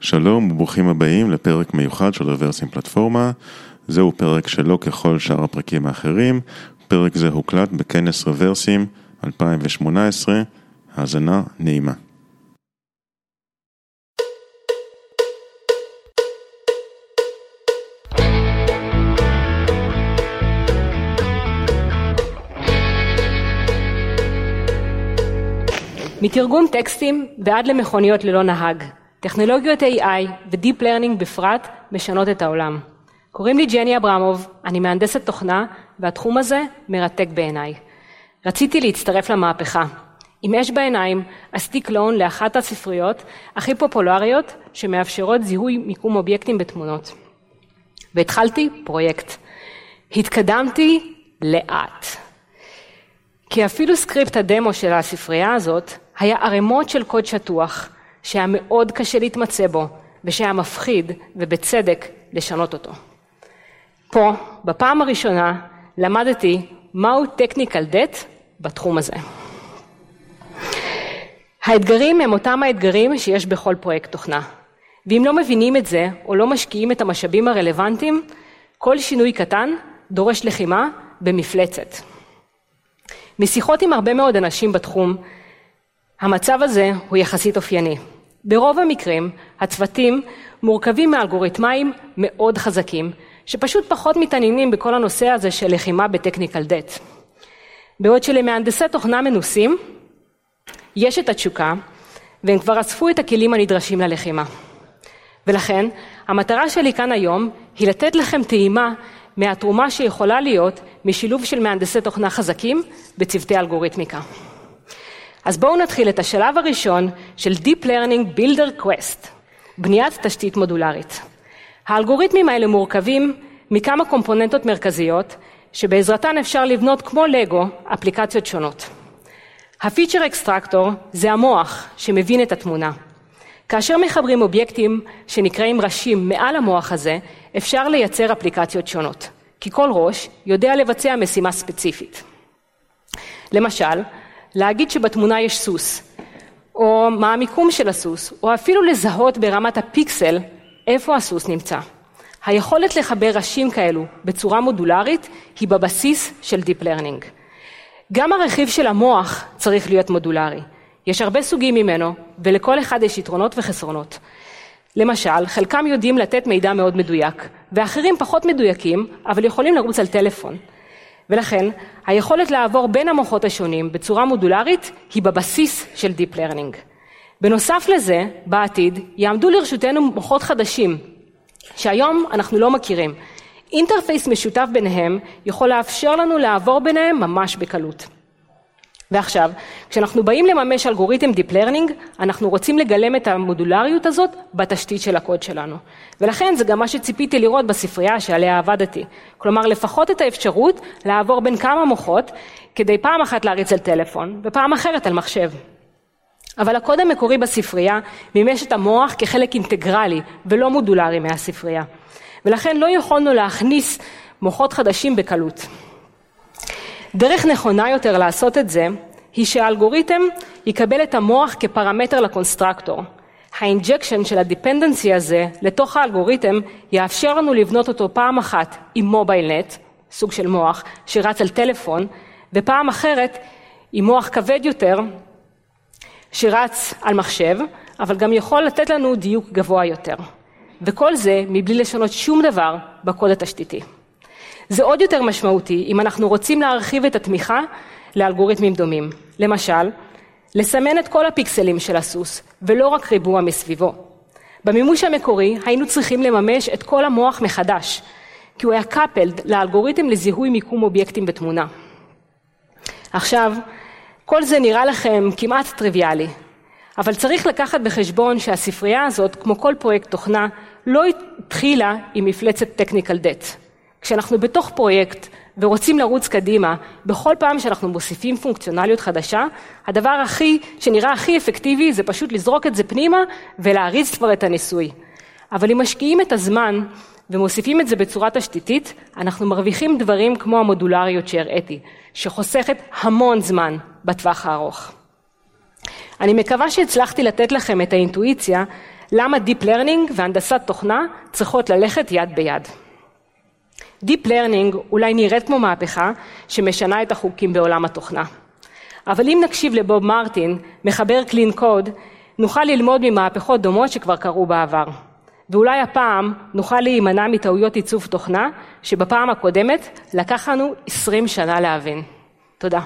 שלום וברוכים הבאים לפרק מיוחד של רוורסים פלטפורמה. זהו פרק שלא ככל שאר הפרקים האחרים. פרק זה הוקלט בכנס רוורסים 2018. האזנה נעימה. מתרגום טקסטים ועד למכוניות ללא נהג, טכנולוגיות AI ו-Deep Learning בפרט משנות את העולם. קוראים לי ג'ני אברמוב, אני מהנדסת תוכנה והתחום הזה מרתק בעיניי. רציתי להצטרף למהפכה. עם אש בעיניים עשיתי קלון לאחת הספריות הכי פופולריות שמאפשרות זיהוי מיקום אובייקטים בתמונות. והתחלתי פרויקט. התקדמתי לאט. כי אפילו סקריפט הדמו של הספרייה הזאת היה ערימות של קוד שטוח, שהיה מאוד קשה להתמצא בו, ושהיה מפחיד, ובצדק, לשנות אותו. פה, בפעם הראשונה, למדתי מהו technical debt בתחום הזה. האתגרים הם אותם האתגרים שיש בכל פרויקט תוכנה. ואם לא מבינים את זה, או לא משקיעים את המשאבים הרלוונטיים, כל שינוי קטן דורש לחימה במפלצת. משיחות עם הרבה מאוד אנשים בתחום, המצב הזה הוא יחסית אופייני. ברוב המקרים הצוותים מורכבים מאלגוריתמאים מאוד חזקים, שפשוט פחות מתעניינים בכל הנושא הזה של לחימה בטכניקל דט. בעוד שלמהנדסי תוכנה מנוסים יש את התשוקה והם כבר אספו את הכלים הנדרשים ללחימה. ולכן המטרה שלי כאן היום היא לתת לכם טעימה מהתרומה שיכולה להיות משילוב של מהנדסי תוכנה חזקים בצוותי אלגוריתמיקה. אז בואו נתחיל את השלב הראשון של Deep Learning Builder Quest, בניית תשתית מודולרית. האלגוריתמים האלה מורכבים מכמה קומפוננטות מרכזיות, שבעזרתן אפשר לבנות כמו לגו אפליקציות שונות. הפיצ'ר אקסטרקטור זה המוח שמבין את התמונה. כאשר מחברים אובייקטים שנקראים ראשים מעל המוח הזה, אפשר לייצר אפליקציות שונות, כי כל ראש יודע לבצע משימה ספציפית. למשל, להגיד שבתמונה יש סוס, או מה המיקום של הסוס, או אפילו לזהות ברמת הפיקסל איפה הסוס נמצא. היכולת לחבר ראשים כאלו בצורה מודולרית היא בבסיס של Deep Learning. גם הרכיב של המוח צריך להיות מודולרי. יש הרבה סוגים ממנו, ולכל אחד יש יתרונות וחסרונות. למשל, חלקם יודעים לתת מידע מאוד מדויק, ואחרים פחות מדויקים, אבל יכולים לרוץ על טלפון. ולכן, היכולת לעבור בין המוחות השונים בצורה מודולרית היא בבסיס של Deep Learning. בנוסף לזה, בעתיד יעמדו לרשותנו מוחות חדשים, שהיום אנחנו לא מכירים. אינטרפייס משותף ביניהם יכול לאפשר לנו לעבור ביניהם ממש בקלות. ועכשיו, כשאנחנו באים לממש אלגוריתם Deep Learning, אנחנו רוצים לגלם את המודולריות הזאת בתשתית של הקוד שלנו. ולכן זה גם מה שציפיתי לראות בספרייה שעליה עבדתי. כלומר, לפחות את האפשרות לעבור בין כמה מוחות, כדי פעם אחת להריץ על טלפון, ופעם אחרת על מחשב. אבל הקוד המקורי בספרייה מימש את המוח כחלק אינטגרלי ולא מודולרי מהספרייה. ולכן לא יכולנו להכניס מוחות חדשים בקלות. דרך נכונה יותר לעשות את זה היא שהאלגוריתם יקבל את המוח כפרמטר ל constructor. ה injection של ה dependency הזה לתוך האלגוריתם יאפשר לנו לבנות אותו פעם אחת עם MobileNet, סוג של מוח, שרץ על טלפון, ופעם אחרת עם מוח כבד יותר, שרץ על מחשב, אבל גם יכול לתת לנו דיוק גבוה יותר. וכל זה מבלי לשנות שום דבר בקוד התשתיתי. זה עוד יותר משמעותי אם אנחנו רוצים להרחיב את התמיכה לאלגוריתמים דומים. למשל, לסמן את כל הפיקסלים של הסוס, ולא רק ריבוע מסביבו. במימוש המקורי היינו צריכים לממש את כל המוח מחדש, כי הוא היה קאפלד לאלגוריתם לזיהוי מיקום אובייקטים בתמונה. עכשיו, כל זה נראה לכם כמעט טריוויאלי, אבל צריך לקחת בחשבון שהספרייה הזאת, כמו כל פרויקט תוכנה, לא התחילה עם מפלצת טכניקל דט. כשאנחנו בתוך פרויקט ורוצים לרוץ קדימה, בכל פעם שאנחנו מוסיפים פונקציונליות חדשה, הדבר הכי, שנראה הכי אפקטיבי זה פשוט לזרוק את זה פנימה ולהריץ כבר את הניסוי. אבל אם משקיעים את הזמן ומוסיפים את זה בצורה תשתיתית, אנחנו מרוויחים דברים כמו המודולריות שהראיתי, שחוסכת המון זמן בטווח הארוך. אני מקווה שהצלחתי לתת לכם את האינטואיציה למה Deep Learning והנדסת תוכנה צריכות ללכת יד ביד. Deep Learning אולי נראית כמו מהפכה שמשנה את החוקים בעולם התוכנה. אבל אם נקשיב לבוב מרטין, מחבר קלין קוד, נוכל ללמוד ממהפכות דומות שכבר קרו בעבר. ואולי הפעם נוכל להימנע מטעויות עיצוב תוכנה שבפעם הקודמת לקח לנו עשרים שנה להבין. תודה.